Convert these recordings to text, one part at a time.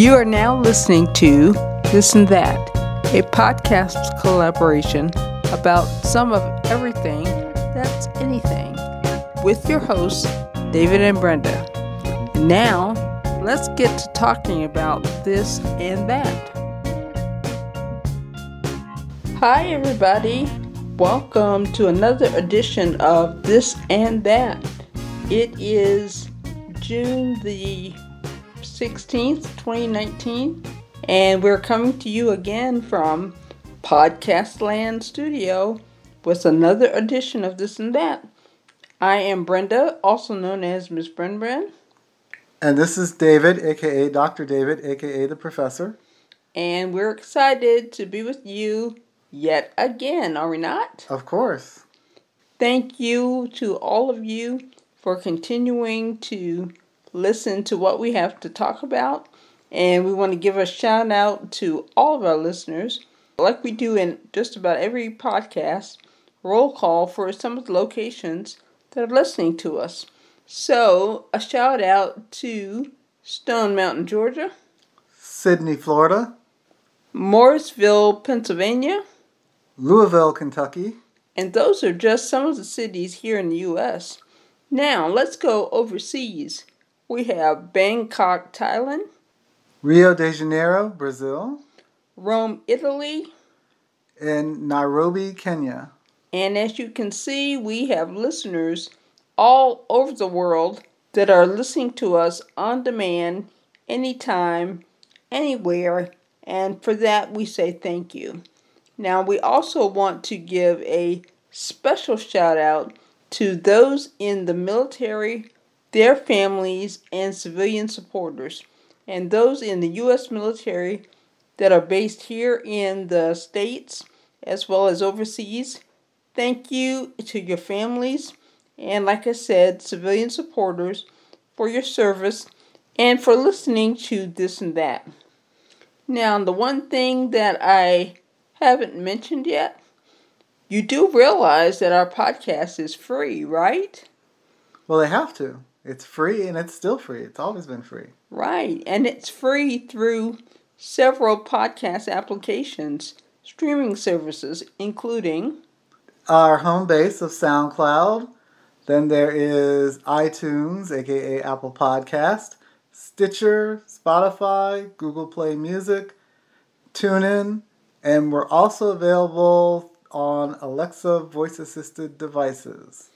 You are now listening to This and That, a podcast collaboration about some of everything that's anything with your hosts, David and Brenda. Now, let's get to talking about this and that. Hi, everybody. Welcome to another edition of This and That. It is June the 16th, 2019, and we're coming to you again from Podcast Land Studio with another edition of This and That. I am Brenda, also known as Miss Bren Bren. And this is David, aka Dr. David, aka the Professor. And we're excited to be with you yet again, are we not? Of course. Thank you to all of you for continuing to listen to what we have to talk about. And we want to give a shout out to all of our listeners, like we do in just about every podcast, roll call for some of the locations that are listening to us. So, a shout out to Stone Mountain, Georgia, Sydney, Florida, Morrisville, Pennsylvania, Louisville, Kentucky. And those are just some of the cities here in the U.S. Now, let's go overseas. We have Bangkok, Thailand, Rio de Janeiro, Brazil, Rome, Italy, and Nairobi, Kenya. And as you can see, we have listeners all over the world that are listening to us on demand, anytime, anywhere. And for that, we say thank you. Now, we also want to give a special shout out to those in the military, their families, and civilian supporters, and those in the U.S. military that are based here in the States as well as overseas. Thank you to your families, and like I said, civilian supporters for your service and for listening to this and that. Now, the one thing that I haven't mentioned yet, you do realize that our podcast is free, right? Well, they have to. It's free and it's still free. It's always been free. Right. And it's free through several podcast applications, streaming services, including our home base of SoundCloud. Then there is iTunes, aka Apple Podcast, Stitcher, Spotify, Google Play Music, TuneIn, and we're also available on Alexa voice assisted devices.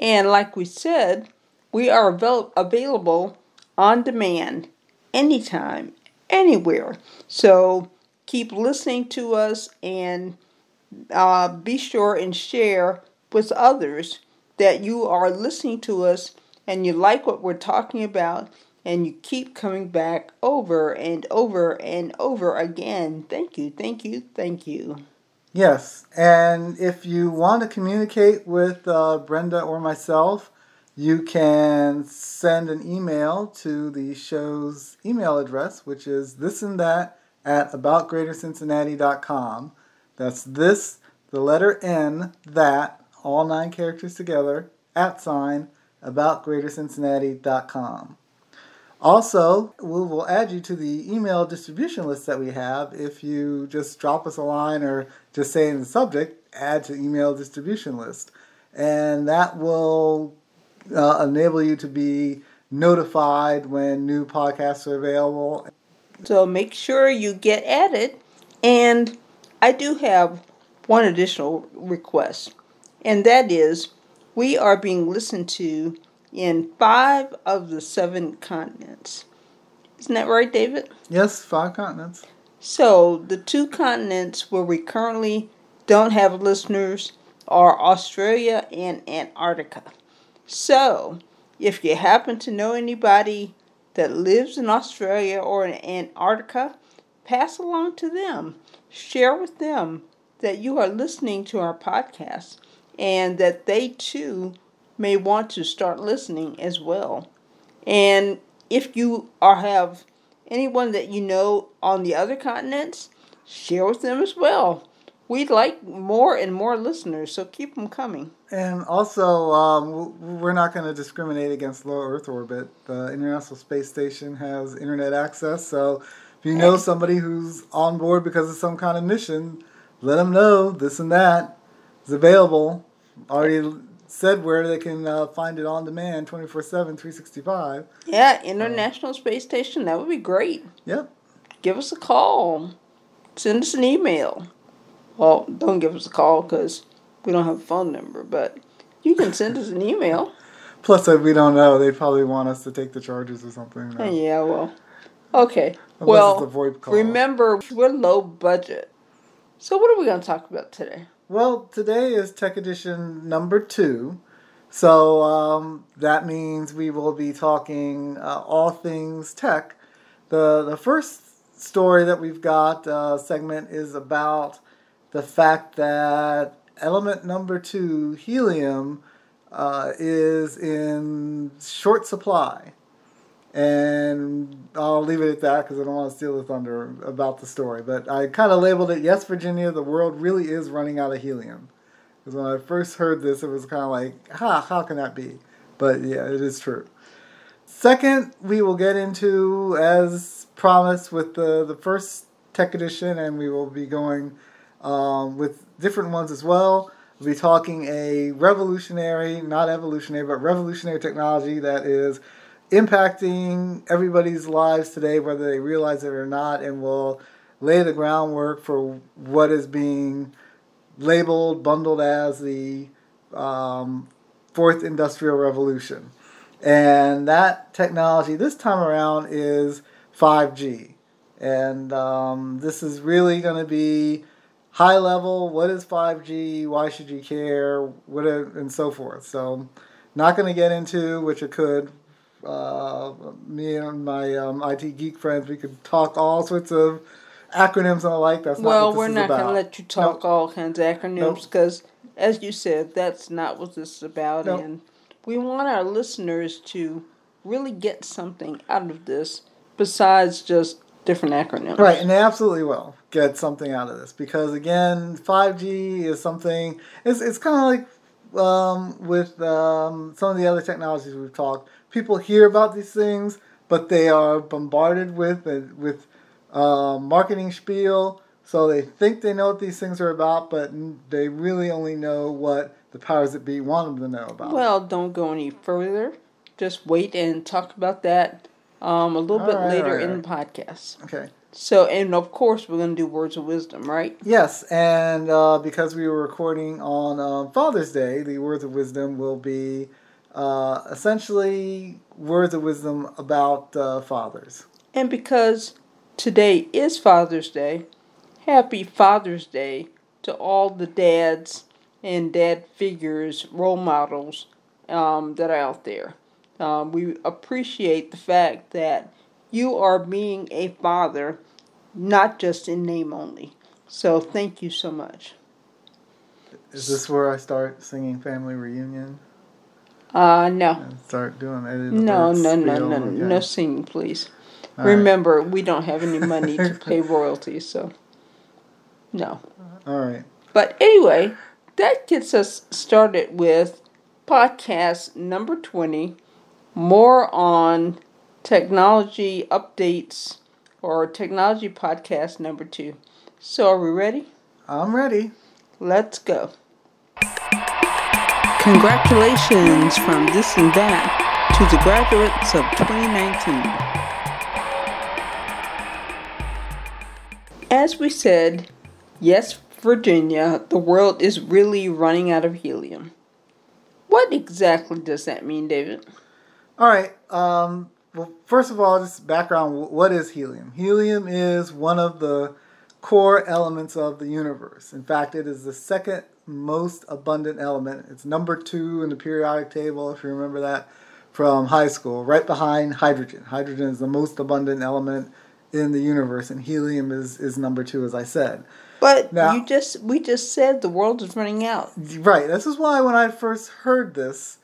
And like we said, we are avail- available on demand anytime, anywhere. So keep listening to us and uh, be sure and share with others that you are listening to us and you like what we're talking about and you keep coming back over and over and over again. Thank you, thank you, thank you. Yes, and if you want to communicate with uh, Brenda or myself, you can send an email to the show's email address, which is this and that at aboutgreatercincinnati.com. That's this, the letter N, that, all nine characters together, at sign, aboutgreatercincinnati.com. Also, we will add you to the email distribution list that we have if you just drop us a line or just say in the subject, add to email distribution list. And that will uh, enable you to be notified when new podcasts are available. So make sure you get added. And I do have one additional request, and that is we are being listened to in five of the seven continents. Isn't that right, David? Yes, five continents. So, the two continents where we currently don't have listeners are Australia and Antarctica. So, if you happen to know anybody that lives in Australia or in Antarctica, pass along to them. Share with them that you are listening to our podcast and that they too may want to start listening as well. And if you are have anyone that you know on the other continents, share with them as well. We'd like more and more listeners, so keep them coming. And also, um, we're not going to discriminate against low Earth orbit. The International Space Station has internet access, so if you know somebody who's on board because of some kind of mission, let them know this and that is available. Already said where they can uh, find it on demand 24 7, 365. Yeah, International Space Station, that would be great. Yep. Give us a call, send us an email. Well, don't give us a call because we don't have a phone number, but you can send us an email. Plus, if we don't know, they probably want us to take the charges or something. No. Yeah, well, okay. Unless it's a well, VoIP call. remember, we're low budget. So, what are we going to talk about today? Well, today is Tech Edition number two. So um, that means we will be talking uh, all things tech. The, the first story that we've got uh, segment is about the fact that element number two, helium, uh, is in short supply. And I'll leave it at that because I don't want to steal the thunder about the story. But I kind of labeled it, Yes, Virginia, the world really is running out of helium. Because when I first heard this, it was kind of like, ha, how can that be? But yeah, it is true. Second, we will get into, as promised, with the, the first tech edition, and we will be going um, with different ones as well. We'll be talking a revolutionary, not evolutionary, but revolutionary technology that is impacting everybody's lives today, whether they realize it or not, and will lay the groundwork for what is being labeled, bundled as the um, fourth industrial revolution. And that technology this time around is 5G. And um, this is really going to be high level. What is 5G? Why should you care? What are, and so forth. So, not going to get into which it could. Uh, me and my um, IT geek friends, we could talk all sorts of acronyms and the like. That's not well, what this we're not going to let you talk all kinds of acronyms Nope. because, as you said, that's not what this is about. Nope. And we want our listeners to really get something out of this besides just different acronyms. Right, and they absolutely will get something out of this because again, five G is something. It's it's kind of like um, with um, some of the other technologies we've talked. People hear about these things, but they are bombarded with uh, with uh, marketing spiel. So they think they know what these things are about, but they really only know what the powers that be want them to know about. Well, don't go any further. Just wait and talk about that um, a little All bit right, later right, in the podcast. okay. So, and of course, we're going to do words of wisdom, right? Yes, and uh, because we were recording on uh, Father's Day, the words of wisdom will be uh, essentially words of wisdom about uh, fathers. And because today is Father's Day, happy Father's Day to all the dads and dad figures, role models um, that are out there. Um, we appreciate the fact that you are being a father, not just in name only. So thank you so much. Is this where I start singing Family Reunion Uh, no. and start doing it? No, no, no, no, no, no singing, please. All right. Remember, we don't have any money to pay royalties, so no. All right. But anyway, that gets us started with podcast number 20 more on technology updates or technology podcast number 2. So, are we ready? I'm ready. Let's go. Congratulations from this and that to the graduates of 2019. As we said, yes, Virginia, the world is really running out of helium. What exactly does that mean, David? All right. Um, well, first of all, just background. What is helium? Helium is one of the core elements of the universe. In fact, it is the second most abundant element. It's number two in the periodic table, if you remember that from high school, right behind hydrogen. Hydrogen is the most abundant element in the universe, and helium is, is number two, as I said. But Now- you just we just said the world is running out. Right. This is why when I first heard this,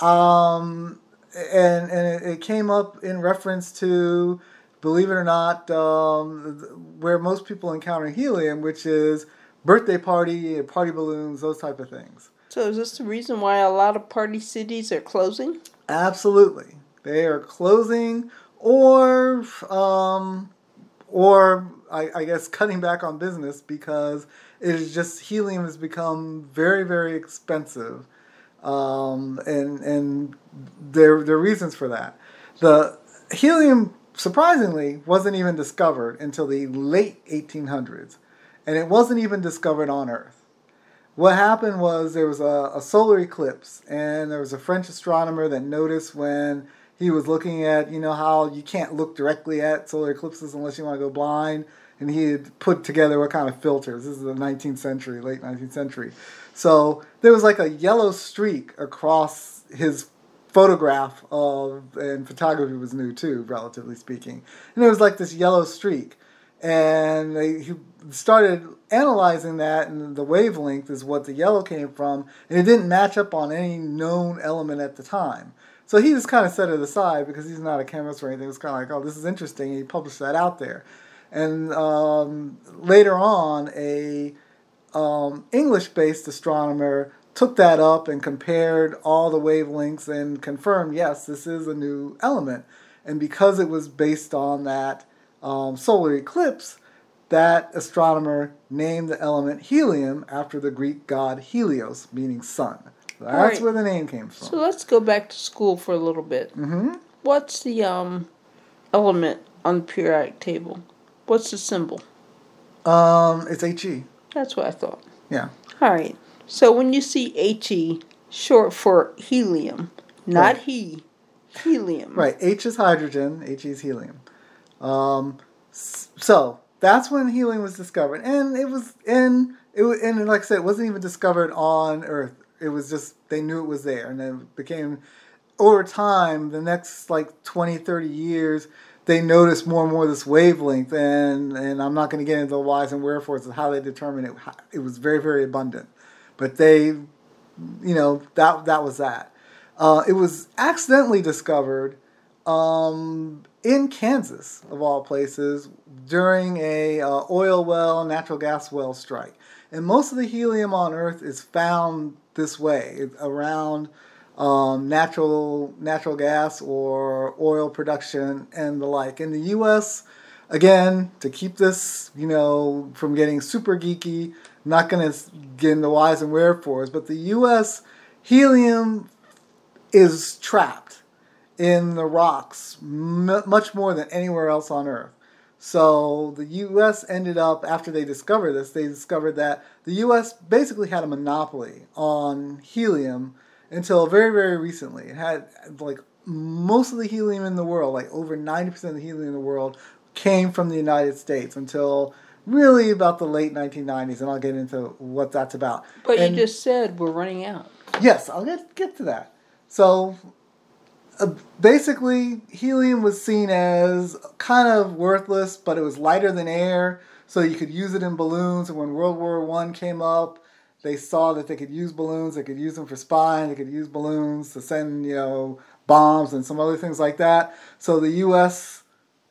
um, and and it, came up in reference to, believe it or not, um, where most people encounter helium, which is birthday party, party balloons, those type of things. So is this the reason why a lot of party cities are closing? Absolutely, they are closing or um, or I, I guess cutting back on business because it is just helium has become very very expensive, um, and and there there are reasons for that. The helium surprisingly wasn't even discovered until the late 1800s, and it wasn't even discovered on Earth. What happened was there was a, a solar eclipse, and there was a French astronomer that noticed when he was looking at, you know, how you can't look directly at solar eclipses unless you want to go blind. And he had put together what kind of filters. This is the 19th century, late 19th century. So there was like a yellow streak across his photograph of, and photography was new too, relatively speaking. And it was like this yellow streak. And they, he started analyzing that, and the wavelength is what the yellow came from, and it didn't match up on any known element at the time. So he just kind of set it aside because he's not a chemist or anything. It was kind of like, oh, this is interesting. He published that out there. And um, later on, a um, English-based astronomer took that up and compared all the wavelengths and confirmed, yes, this is a new element. And because it was based on that um, solar eclipse, that astronomer named the element helium after the Greek god Helios, meaning sun. That's right. where the name came from. So let's go back to school for a little bit. hmm What's the um element on the periodic table? What's the symbol? Um, it's He. That's what I thought. Yeah. All right. So when you see He, short for helium, not Right. he, helium. Right. H is hydrogen. He is helium. Um, so that's when helium was discovered, and it was and it and like I said, it wasn't even discovered on Earth. It was just they knew it was there, and then it became over time. The next like 20, 30 years. They noticed more and more this wavelength, and, and I'm not going to get into the whys and wherefores of how they determined it. It was very, very abundant, but they you know that that was that. Uh, it was accidentally discovered um, in Kansas, of all places, during a uh, oil well, natural gas well strike. And most of the helium on Earth is found this way, around um, natural natural gas or oil production and the like. In the U.S., again, to keep this, you know, from getting super geeky, not going to get into whys and wherefores, but the U.S. helium is trapped in the rocks m- much more than anywhere else on Earth. So the U.S. ended up, after they discovered this, they discovered that the U.S. basically had a monopoly on helium until very, very recently. It had like most of the helium in the world, like over 90% of the helium in the world, came from the United States until really about the late 1990s, and I'll get into what that's about. But And- you just said we're running out. Yes, I'll get get to that. So, uh, basically, helium was seen as kind of worthless, but it was lighter than air, so you could use it in balloons. And when World War One came up, they saw that they could use balloons. They could use them for spying. They could use balloons to send you know bombs and some other things like that. So the U.S.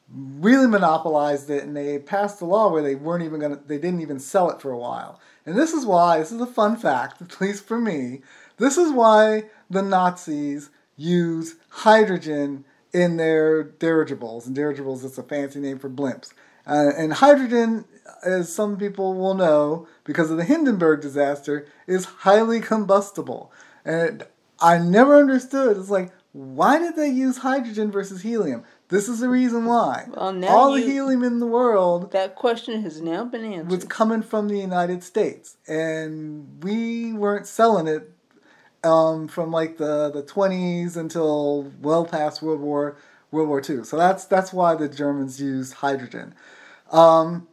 really monopolized it, and they passed a law where they weren't even gonna. They didn't even sell it for a while. And this is why. This is a fun fact, at least for me. This is why the Nazis use hydrogen in their dirigibles. And dirigibles is a fancy name for blimps. Uh, and hydrogen, as some people will know, because of the Hindenburg disaster, is highly combustible. And I never understood. It's like, why did they use hydrogen versus helium? This is the reason why. Well, now All the helium in the world That question has now been answered. was coming from the United States, and we weren't selling it um, from like the the twenties until well past World War World War Two. So that's that's why the Germans used hydrogen. Um,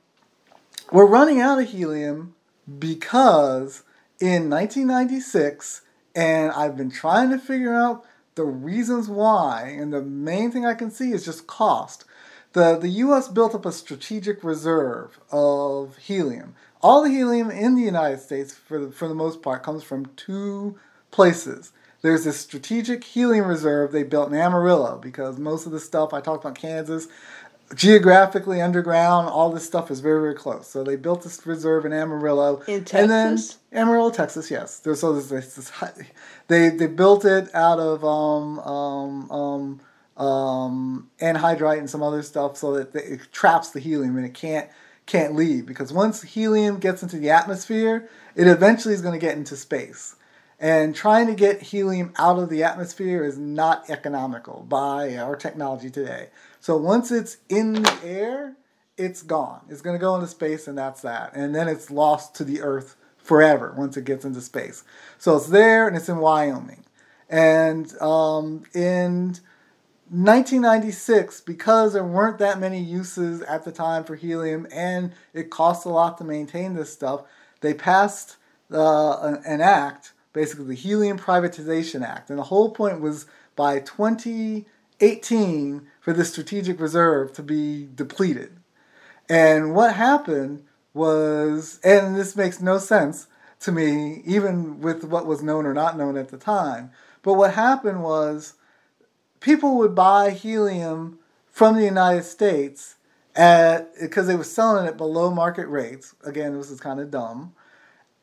we're running out of helium because in 1996, and I've been trying to figure out the reasons why, and the main thing I can see is just cost. The, the US built up a strategic reserve of helium. All the helium in the United States, for the, for the most part, comes from two places. There's this strategic helium reserve they built in Amarillo because most of the stuff I talked about Kansas, geographically underground, all this stuff is very, very close. So they built this reserve in Amarillo. In And then Texas? Amarillo, Texas, yes. There's, so there's this, this, they they built it out of um, um, um, um, anhydrite and some other stuff so that it traps the helium and it can't can't leave because once helium gets into the atmosphere, it eventually is going to get into space. And trying to get helium out of the atmosphere is not economical by our technology today. So once it's in the air, it's gone. It's going to go into space, and that's that. And then it's lost to the Earth forever once it gets into space. So it's there, and it's in Wyoming. And um, in 1996, because there weren't that many uses at the time for helium, and it costs a lot to maintain this stuff, they passed uh, an, an act, basically the Helium Privatization Act. And the whole point was by 2018 for the strategic reserve to be depleted. And what happened was, and this makes no sense to me, even with what was known or not known at the time, but what happened was people would buy helium from the United States at because they were selling it below market rates. Again, this is kind of dumb.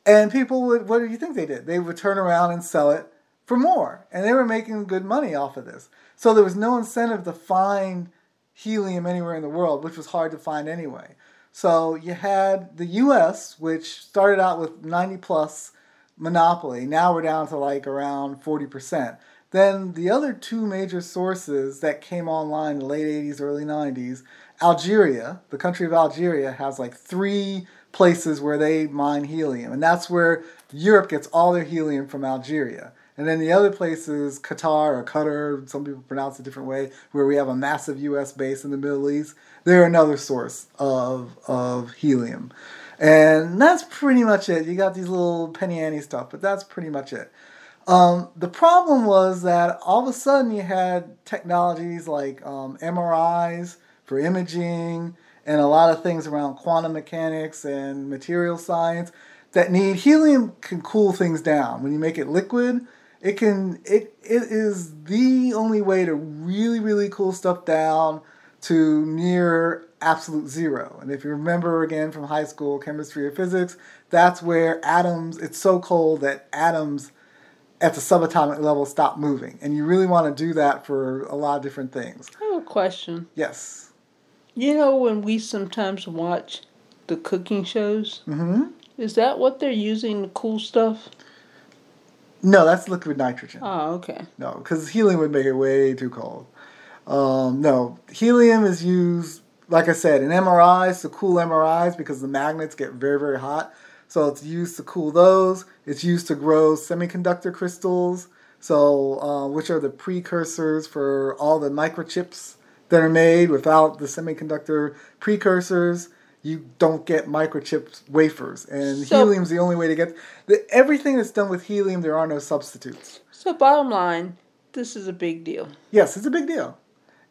And people would, what do you think they did? They would turn around and sell it for more. And they were making good money off of this. So there was no incentive to find helium anywhere in the world, which was hard to find anyway. So you had the US, which started out with 90 plus monopoly. Now we're down to like around 40%. Then the other two major sources that came online in the late 80s, early 90s, Algeria, the country of Algeria, has like three places where they mine helium. And that's where Europe gets all their helium from Algeria. And then the other place is Qatar or Qatar, some people pronounce it a different way, where we have a massive US base in the Middle East. They're another source of, of helium. And that's pretty much it. You got these little penny ante stuff, but that's pretty much it. Um, the problem was that all of a sudden you had technologies like um, MRIs for imaging and a lot of things around quantum mechanics and material science that need helium can cool things down. When you make it liquid, it can it it is the only way to really really cool stuff down to near absolute zero. And if you remember again from high school chemistry or physics, that's where atoms it's so cold that atoms at the subatomic level stop moving. And you really want to do that for a lot of different things. I have a question. Yes. You know when we sometimes watch the cooking shows, Mhm. is that what they're using the cool stuff? No, that's liquid nitrogen. Oh, okay. No, because helium would make it way too cold. Um, no, helium is used, like I said, in MRIs to cool MRIs because the magnets get very, very hot. So it's used to cool those. It's used to grow semiconductor crystals, so uh, which are the precursors for all the microchips that are made. Without the semiconductor precursors, you don't get microchip wafers. And So- helium's the only way to get the, everything that's done with helium. There are no substitutes. So bottom line, this is a big deal. Yes, it's a big deal.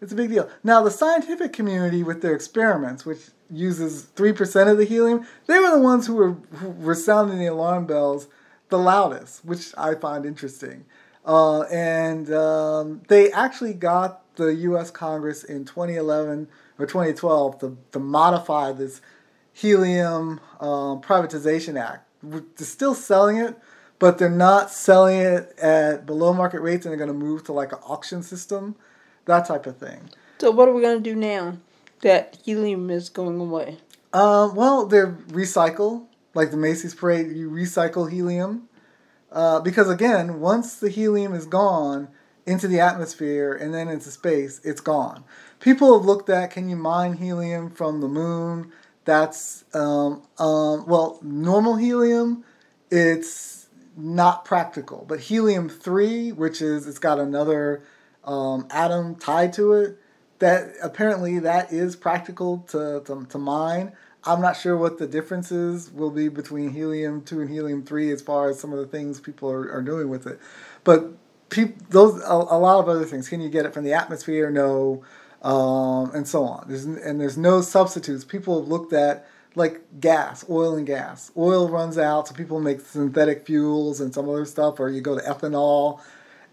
It's a big deal. Now, the scientific community with their experiments, which uses 3% of the helium, they were the ones who were, who were sounding the alarm bells the loudest, which I find interesting. Uh, and um, they actually got the U.S. Congress in 2011 or 2012 to, to modify this Helium um, Privatization Act. They're still selling it, but they're not selling it at below market rates, and they're going to move to like an auction system, that type of thing. So what are we gonna do now that helium is going away? Uh, well, they recycle, like the Macy's Parade, you recycle helium. Uh, because again, once the helium is gone into the atmosphere and then into space, it's gone. People have looked at can you mine helium from the moon? That's, um, um, well, normal helium, it's not practical. But helium 3, which is, it's got another um, atom tied to it, that apparently that is practical to, to, to mine. I'm not sure what the differences will be between helium 2 and helium 3 as far as some of the things people are, are doing with it. But those a, a lot of other things. Can you get it from the atmosphere? No. Um, and so on. There's, and there's no substitutes. People have looked at like gas, oil and gas. Oil runs out, so people make synthetic fuels and some other stuff, or you go to ethanol,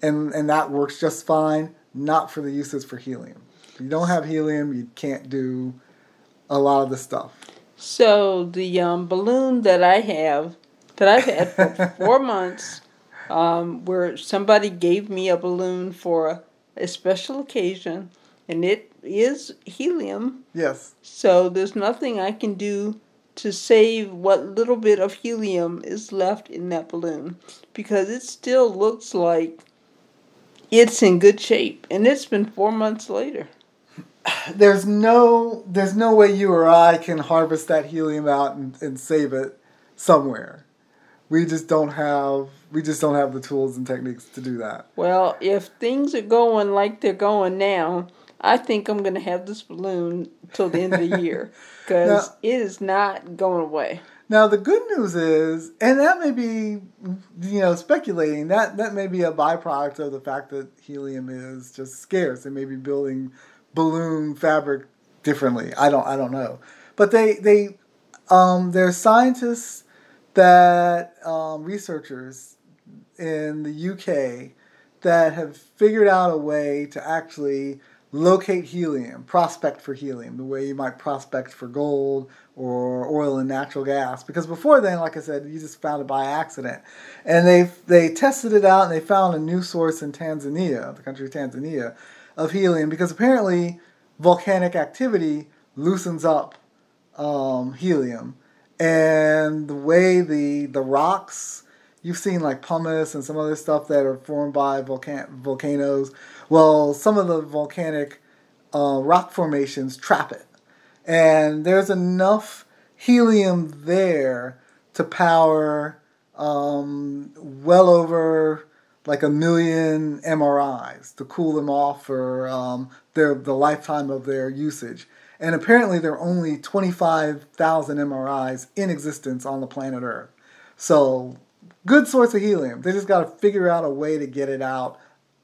and, and that works just fine. Not for the uses for helium. If you don't have helium, you can't do a lot of the stuff. So the um, balloon that I have, that I've had for four months, um, where somebody gave me a balloon for a, a special occasion, and it is helium. Yes. So there's nothing I can do to save what little bit of helium is left in that balloon because it still looks like it's in good shape and it's been 4 months later. There's no there's no way you or I can harvest that helium out and, and save it somewhere. We just don't have we just don't have the tools and techniques to do that. Well, if things are going like they're going now, I think I'm going to have this balloon till the end of the year because it is not going away. Now the good news is, and that may be, you know, speculating that that may be a byproduct of the fact that helium is just scarce. They may be building balloon fabric differently. I don't I don't know, but they they um, there's scientists that um, researchers in the UK that have figured out a way to actually locate helium, prospect for helium, the way you might prospect for gold or oil and natural gas. Because before then, like I said, you just found it by accident. And they they tested it out and they found a new source in Tanzania, the country of Tanzania, of helium because apparently volcanic activity loosens up um, helium. And the way the the rocks you've seen like pumice and some other stuff that are formed by volcan- volcanoes. Well, some of the volcanic uh, rock formations trap it, and there's enough helium there to power um, well over like a million MRIs to cool them off for um, their the lifetime of their usage. And apparently, there are only 25,000 MRIs in existence on the planet Earth. So good source of helium. They just got to figure out a way to get it out,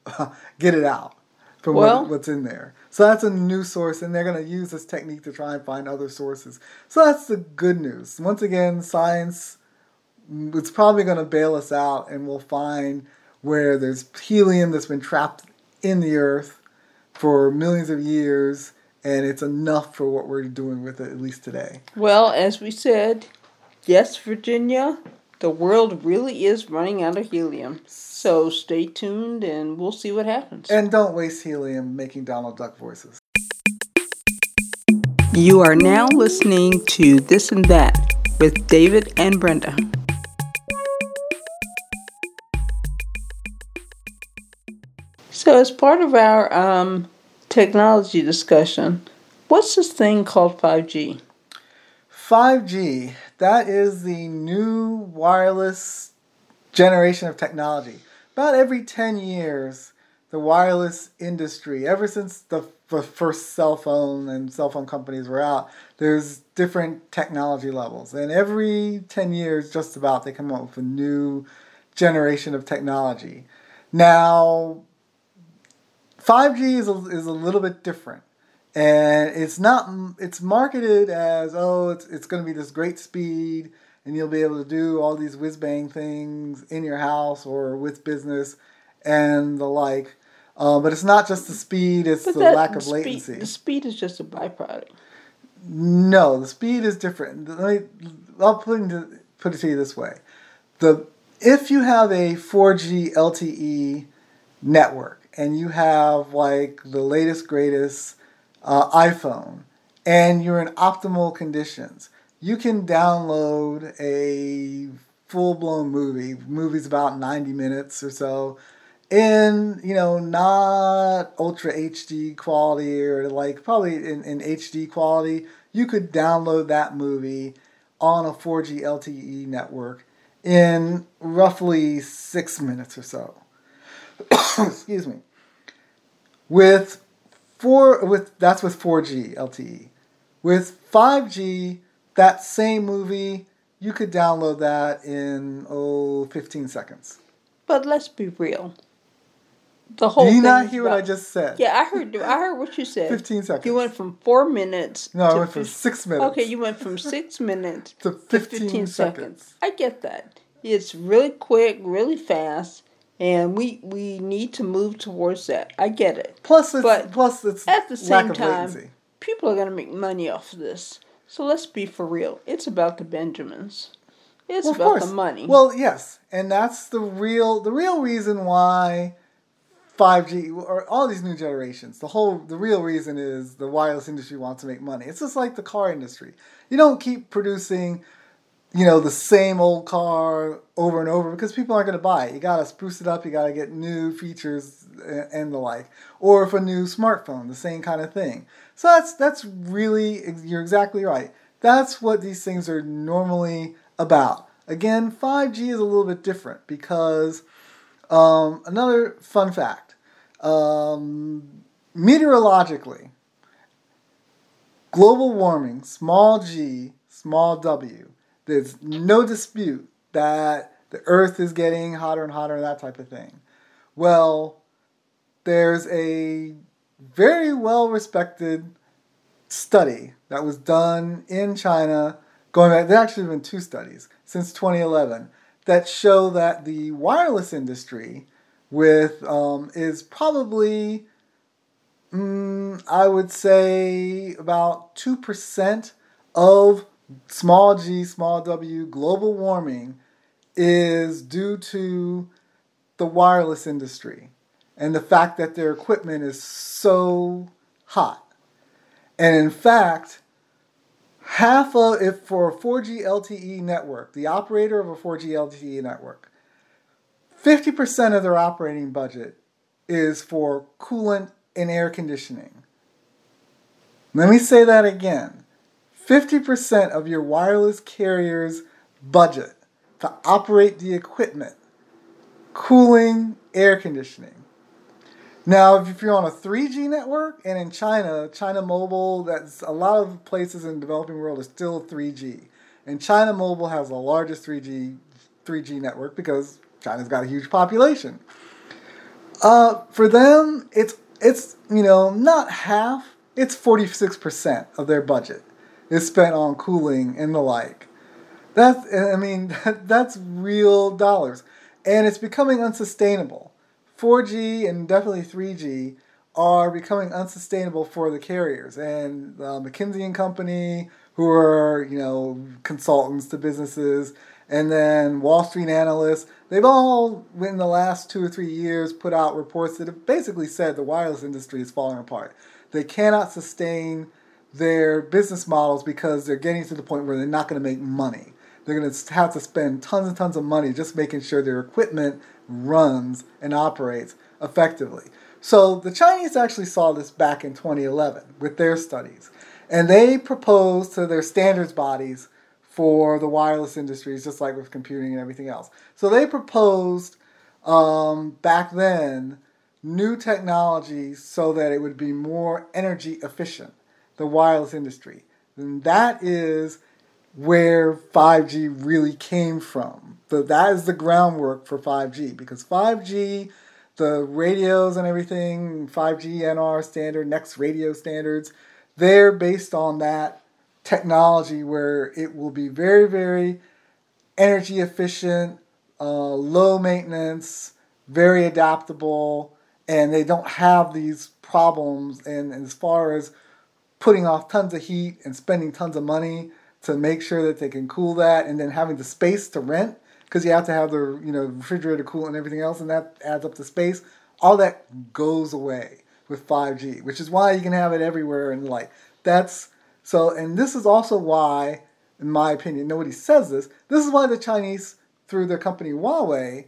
get it out from Well- what, what's in there. So that's a new source, and they're going to use this technique to try and find other sources. So that's the good news. Once again, science, mm, it's probably going to bail us out, and we'll find where there's helium that's been trapped in the earth for millions of years, and it's enough for what we're doing with it, at least today. Well, as we said, yes, Virginia, the world really is running out of helium. So stay tuned and we'll see what happens. And don't waste helium making Donald Duck voices. You are now listening to This and That with David and Brenda. So, as part of our um, technology discussion, what's this thing called 5G? 5G, that is the new wireless generation of technology. About every 10 years, the wireless industry, ever since the, the first cell phone and cell phone companies were out, there's different technology levels. And every 10 years, just about, they come up with a new generation of technology. Now, 5G is a, is a little bit different. And it's not, it's marketed as, oh, it's, it's going to be this great speed and you'll be able to do all these whiz bang things in your house or with business and the like. Uh, but it's not just the speed, it's the lack of speed- latency. the speed is just a byproduct. No, the speed is different. Let me, I'll put it, put it to you this way: the if you have a 4G LTE network and you have like the latest greatest uh, iPhone and you're in optimal conditions, you can download a full blown movie. Movie's about 90 minutes or so in you know not ultra HD quality or like probably in, in HD quality, you could download that movie on a 4G LTE network in roughly six minutes or so. Excuse me. With four with that's with 4G LTE. With 5G, that same movie you could download that in oh 15 seconds. But let's be real. The whole Do you thing not hear what I just said? Yeah, I heard. I heard what you said. 15 seconds. You went from four minutes. No, I went from fif- six minutes. Okay, you went from six minutes To 15 seconds. I get that. It's really quick, really fast, and we we need to move towards that. I get it. Plus, it's, But plus it's At the same time, latency. people are going to make money off of this. So let's be for real. It's about the Benjamins. It's Well, about course. the money. Well, yes, and that's the real the real reason why 5G or all these new generations. The whole the real reason is the wireless industry wants to make money. It's just like the car industry. You don't keep producing you know the same old car over and over because people aren't going to buy it. You got to spruce it up. You got to get new features and the like. Or if a new smartphone, the same kind of thing. So that's that's really you're exactly right. That's what these things are normally about. Again, 5G is a little bit different because um, another fun fact: um, meteorologically, global warming, small g, small w. There's no dispute that the Earth is getting hotter and hotter, that type of thing. Well, there's a very well respected study that was done in China, going back, there actually have been two studies since 2011 that show that the wireless industry with um, is probably mm, I would say about 2% of small g, small w global warming is due to the wireless industry and the fact that their equipment is so hot. And in fact, half of if for a 4G LTE network, the operator of a 4G LTE network, 50% of their operating budget is for coolant and air conditioning. Let me say that again. 50% of your wireless carrier's budget to operate the equipment, cooling, air conditioning. Now, if you're on a 3G network, and in China, China Mobile, that's a lot of places in the developing world are still 3G, and China Mobile has the largest 3G 3G network because China's got a huge population. Uh, for them, it's it's you know not half, it's 46 percent of their budget is spent on cooling and the like. That's I mean that, that's real dollars, and it's becoming unsustainable. 4G and definitely 3G are becoming unsustainable for the carriers. And uh, McKinsey and Company, who are you know consultants to businesses, and then Wall Street analysts, they've all in the last two or three years put out reports that have basically said the wireless industry is falling apart. They cannot sustain their business models because they're getting to the point where they're not going to make money. They're going to have to spend tons and tons of money just making sure their equipment runs and operates effectively. So the Chinese actually saw this back in 2011 with their studies. And they proposed to their standards bodies for the wireless industries, just like with computing and everything else. So they proposed um, back then new technologies so that it would be more energy efficient, the wireless industry. And that is where 5G really came from. So that is the groundwork for 5G because 5G, the radios and everything, 5G NR standard, next radio standards, they're based on that technology where it will be very, very energy efficient, uh, low maintenance, very adaptable, and they don't have these problems. And, and as far as putting off tons of heat and spending tons of money to make sure that they can cool that, and then having the space to rent because you have to have the you know refrigerator cool and everything else, and that adds up to space. All that goes away with 5G, which is why you can have it everywhere and like that's so. And this is also why, in my opinion, nobody says this. This is why the Chinese, through their company Huawei,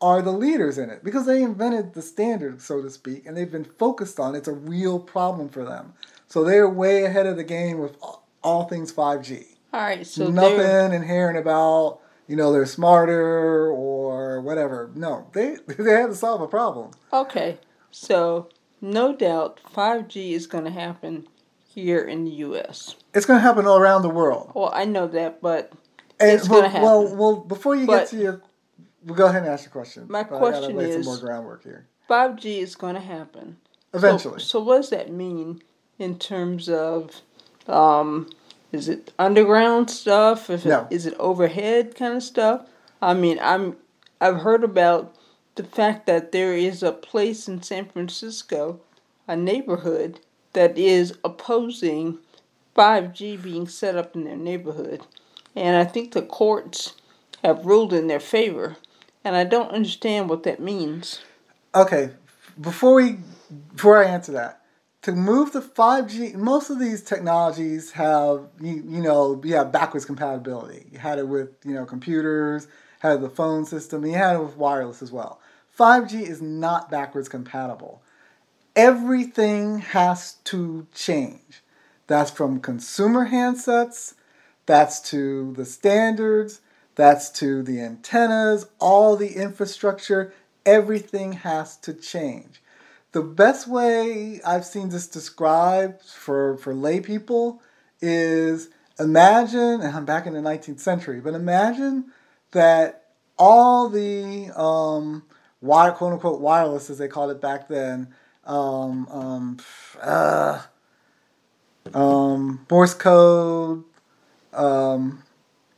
are the leaders in it because they invented the standard, so to speak, and they've been focused on it. It's a real problem for them. So they're way ahead of the game with all, things 5G. All right, so Nothing inherent about you know they're smarter or whatever. No, they they had to solve a problem. okay, so no doubt 5G is going to happen here in the U.S. It's going to happen all around the world. Well, I know that, but And It's well, gonna happen. well, well, before you But- get to your, well, go ahead and ask your question. My I question lay is- some more groundwork here. 5G is going to happen. So- Eventually, So, what does that mean in terms of, um, is it underground stuff? If No. is it overhead kind of stuff? I mean, I'm I've heard about the fact that there is a place in San Francisco, a neighborhood, that is opposing 5G being set up in their neighborhood. And I think the courts have ruled in their favor. And I don't understand what that means. Okay, before we before I answer that, to move to 5G, most of these technologies have you, you know you have backwards compatibility. You had it with you know computers, had the phone system, you had it with wireless as well. 5G is not backwards compatible. Everything has to change. That's from consumer handsets, that's to the standards, that's to the antennas, all the infrastructure, everything has to change. The best way I've seen this described for, for lay people is imagine, and I'm back in the 19th century, but imagine that all the um, wire, quote unquote wireless, as they called it back then, um, um, uh, um, Morse code, um,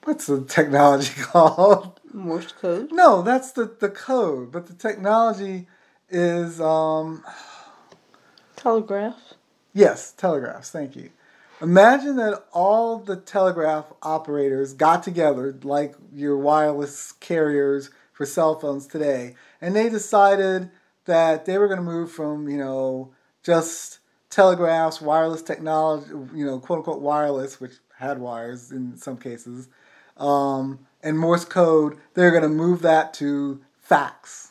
what's the technology called? Morse code? No, that's the, the code, but the technology is um, telegraph. Yes, telegraphs. Thank you. Imagine that all the telegraph operators got together, like your wireless carriers for cell phones today, and they decided that they were going to move from, you know, just telegraphs, wireless technology, you know, quote unquote wireless, which had wires in some cases, um, and Morse code, they're going to move that to fax.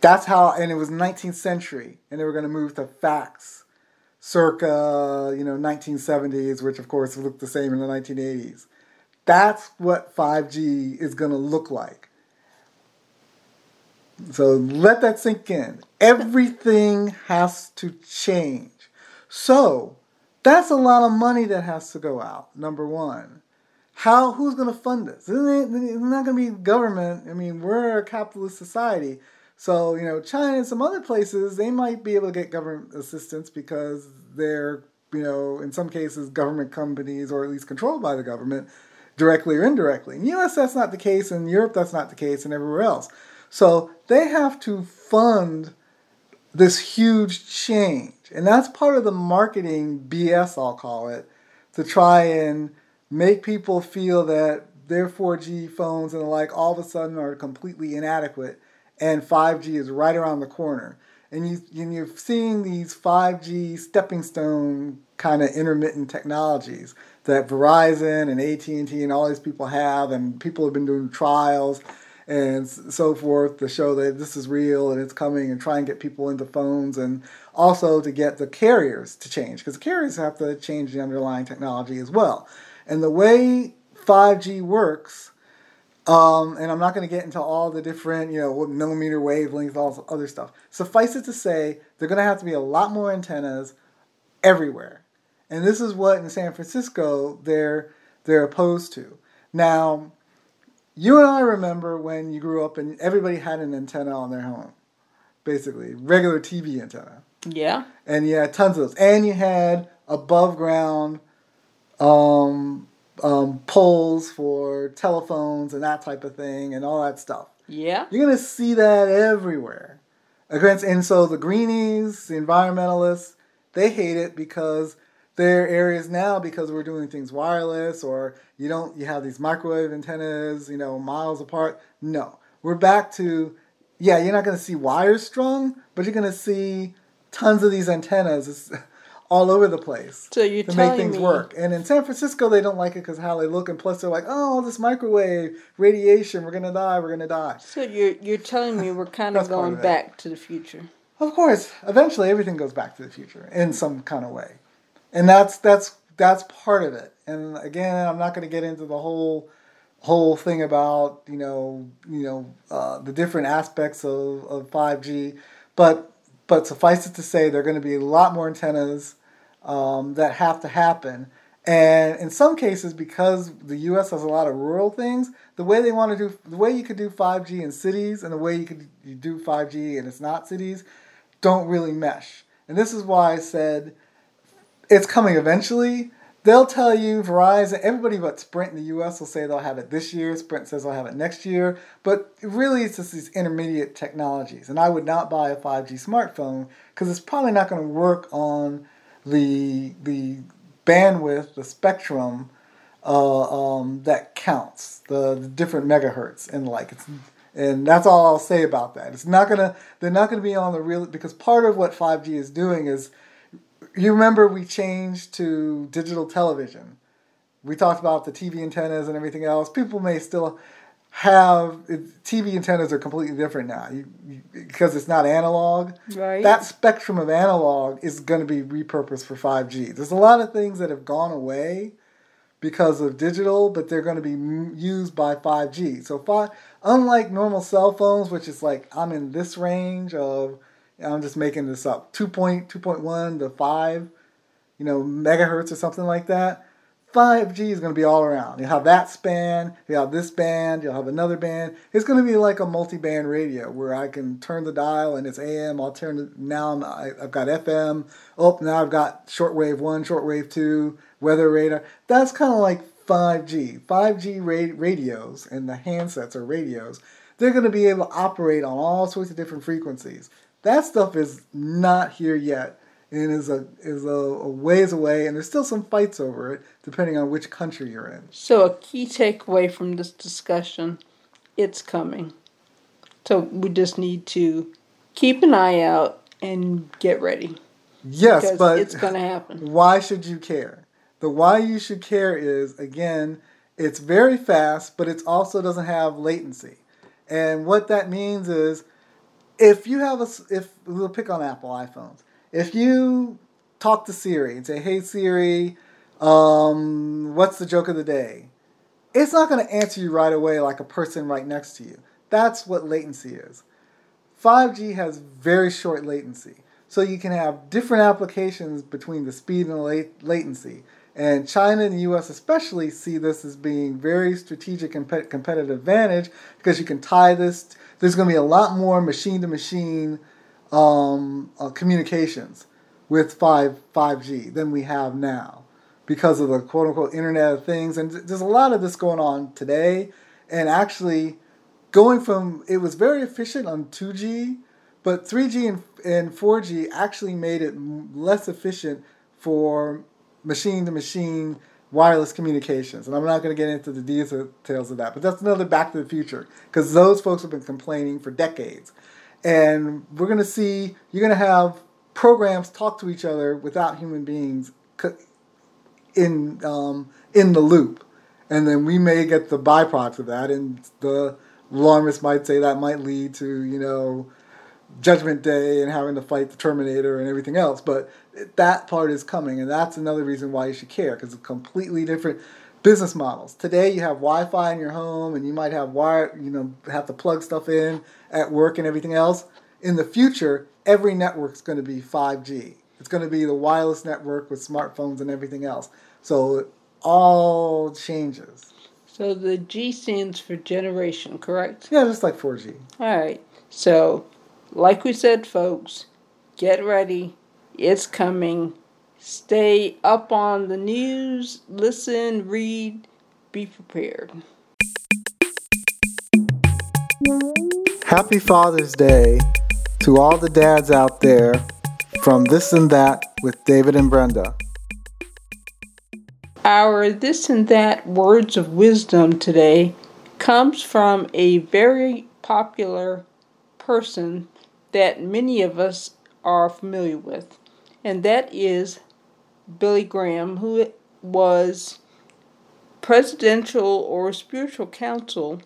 That's how, and it was 19th century, and they were going to move to fax circa, you know, 1970s, which of course looked the same in the 1980s. That's what 5G is going to look like. So let that sink in. Everything has to change. So that's a lot of money that has to go out, number one. How, who's going to fund this? It's not going to be government. I mean, we're a capitalist society. So, you know, China and some other places, they might be able to get government assistance because they're, you know, in some cases, government companies or at least controlled by the government directly or indirectly. In the US, that's not the case. In Europe, that's not the case, and everywhere else. So they have to fund this huge change. And that's part of the marketing BS, I'll call it, to try and make people feel that their 4G phones and the like all of a sudden are completely inadequate and 5G is right around the corner. And, you, and you're seeing these 5G stepping stone kind of intermittent technologies that Verizon and AT&T and all these people have and people have been doing trials and so forth to show that this is real and it's coming and try and get people into phones and also to get the carriers to change because the carriers have to change the underlying technology as well. And the way 5G works, um, and I'm not going to get into all the different, you know, millimeter wavelengths, all this other stuff. Suffice it to say, they're going to have to be a lot more antennas everywhere. And this is what in San Francisco they're they're opposed to. Now, you and I remember when you grew up and everybody had an antenna on their home, basically regular TV antenna. Yeah. And you had tons of those, and you had above ground um, um, poles for telephones and that type of thing, and all that stuff. Yeah. You're gonna see that everywhere. And so the greenies, the environmentalists, they hate it because there are areas now because we're doing things wireless or you don't you have these microwave antennas you know miles apart no we're back to yeah you're not going to see wires strung but you're going to see tons of these antennas all over the place so you're to make things me... work. And in san francisco they don't like it because how they look and plus they're like oh this microwave radiation we're going to die we're going to die. So you're you're telling me we're kind of going of back to the future. Of course. Eventually everything goes back to the future in some kind of way. And that's that's that's part of it. And again, I'm not going to get into the whole whole thing about you know you know uh, the different aspects of, of 5G, but but suffice it to say, there are going to be a lot more antennas um, that have to happen. And in some cases, because the U.S. has a lot of rural things, the way they want to do, the way you could do 5G in cities and the way you could you do 5G and it's not cities, don't really mesh. And this is why I said it's coming eventually, they'll tell you Verizon, everybody but Sprint in the US will say they'll have it this year. Sprint says they'll have it next year. But really, it's just these intermediate technologies. And I would not buy a 5G smartphone because it's probably not going to work on the, the bandwidth, the spectrum uh, um, that counts, the, the different megahertz and like. It's, and that's all I'll say about that. It's not gonna. They're not gonna be on the real because part of what 5G is doing is you remember we changed to digital television. We talked about the TV antennas and everything else. People may still have TV antennas are completely different now you, you, because it's not analog. Right. That spectrum of analog is going to be repurposed for 5G. There's a lot of things that have gone away because of digital, but they're going to be used by 5G. So, five, unlike normal cell phones, which is like I'm in this range of I'm just making this up. 2.2.1 to 5, you know, megahertz or something like that. 5G is going to be all around. You'll have that span, you'll have this band, you'll have another band. It's going to be like a multi-band radio where I can turn the dial and it's AM. I'll turn it now. I'm, I've got FM. Oh, now I've got shortwave one, shortwave two, weather radar. That's kind of like 5G. 5G ra- radios and the handsets or radios. They're going to be able to operate on all sorts of different frequencies. That stuff is not here yet and is a is a, a, ways away, and there's still some fights over it, depending on which country you're in. So a key takeaway from this discussion, it's coming. So we just need to keep an eye out and get ready. Yes, but it's going to happen. Why should you care? The why you should care is again, it's very fast, but it also doesn't have latency, and what that means is if you have a if we'll pick on Apple iPhones, if you talk to Siri and say, "Hey Siri, um, what's the joke of the day?" It's not going to answer you right away like a person right next to you. That's what latency is. 5G has very short latency, so you can have different applications between the speed and the latency. And China and the US especially see this as being very strategic and competitive advantage because you can tie this there's going to be a lot more machine to machine Um, uh, communications with 5 5G than we have now because of the quote unquote Internet of Things. And there's a lot of this going on today. And actually, going from it was very efficient on 2G, but 3G and, and 4G actually made it less efficient for machine to machine wireless communications. And I'm not going to get into the details of that, but that's another Back to the Future because those folks have been complaining for decades. And we're going to see, you're going to have programs talk to each other without human beings in, um, in the loop. And then we may get the byproducts of that. And the alarmists might say that might lead to, you know, Judgment Day and having to fight the Terminator and everything else. But that part is coming, and that's another reason why you should care because it's completely different business models. Today you have Wi-Fi in your home, and you might have wire, you know, have to plug stuff in at work and everything else. In the future, every network is going to be 5G. It's going to be the wireless network with smartphones and everything else. So it all changes. So the G stands for generation, correct? Yeah, just like 4G. All right. So, like we said, folks, get ready it's coming. Stay up on the news, listen, read, be prepared. Happy Father's Day to all the dads out there from This and That with David and Brenda. Our This and That words of wisdom today comes from a very popular person that many of us are familiar with and that is Billy Graham, who was presidential or spiritual counsel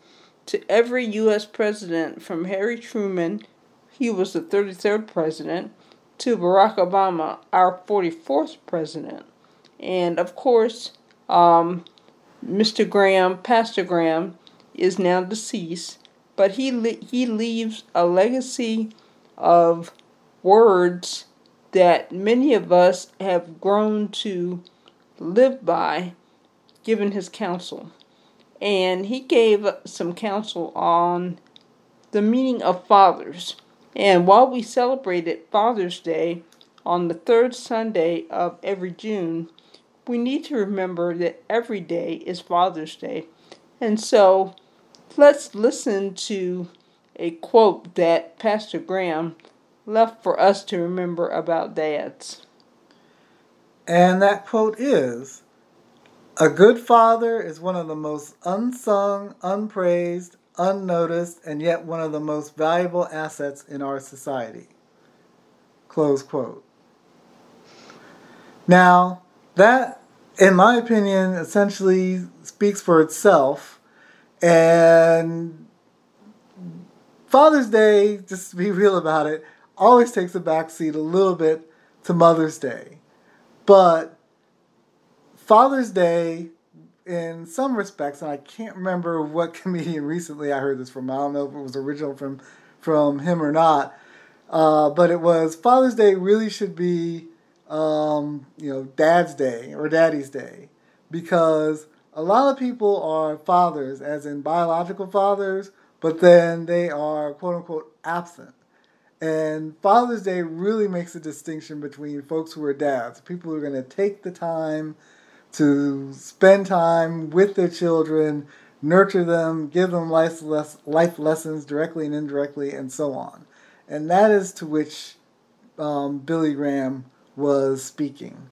to every U.S. president from Harry Truman, he was the 33rd president, to Barack Obama, our 44th president. And of course, um, Mr. Graham, Pastor Graham, is now deceased, but he, le- he leaves a legacy of words that many of us have grown to live by given his counsel. And he gave some counsel on the meaning of fathers. And while we celebrated Father's Day on the third Sunday of every June, we need to remember that every day is Father's Day. And so let's listen to a quote that Pastor Graham left for us to remember about dads. And that quote is A good father is one of the most unsung, unpraised, unnoticed, and yet one of the most valuable assets in our society. Close quote. Now, that, in my opinion, essentially speaks for itself. And Father's Day, just to be real about it, always takes a backseat a little bit to Mother's Day. But Father's Day, in some respects, and I can't remember what comedian recently I heard this from. I don't know if it was original from from him or not. Uh, but it was Father's Day really should be, um, you know, Dad's Day or Daddy's Day because a lot of people are fathers, as in biological fathers, but then they are quote unquote absent. And Father's Day really makes a distinction between folks who are dads, people who are going to take the time to spend time with their children, nurture them, give them life, life lessons directly and indirectly, and so on. And that is to which um, Billy Graham was speaking.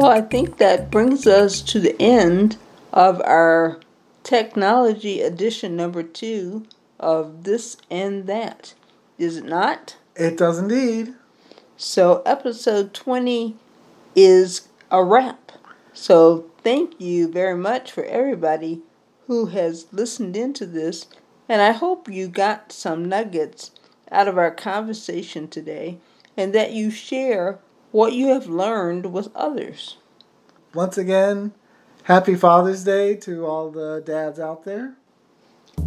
Well, I think that brings us to the end of our technology edition number two of This and That. Is it not? It does indeed. So, episode 20 is a wrap. So, thank you very much for everybody who has listened into this. And I hope you got some nuggets out of our conversation today and that you share what you have learned with others. Once again, happy Father's Day to all the dads out there.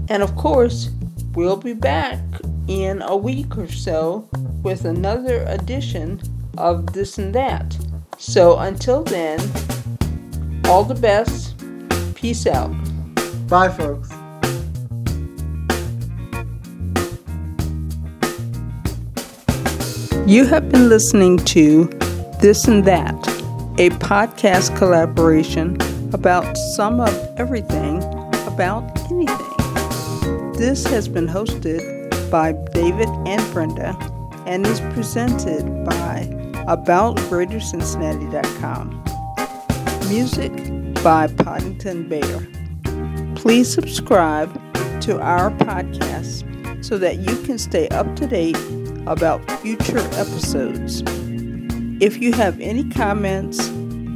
And of course, we'll be back in a week or so with another edition of This and That. So until then, all the best. Peace out. Bye, folks. You have been listening to This and That, a podcast collaboration about some of everything about anything. This has been hosted by David and Brenda and is presented by AboutGreaterCincinnati.com. Music by Poddington Bear. Please subscribe to our podcast so that you can stay up to date about future episodes. If you have any comments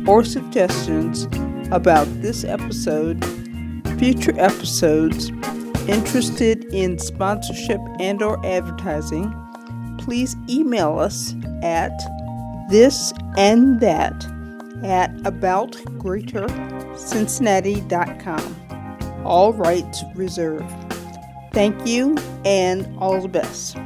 or suggestions about this episode, future episodes, interested in sponsorship and or advertising, please email us at this and that at aboutgreatercincinnati.com. All rights reserved. Thank you and all the best.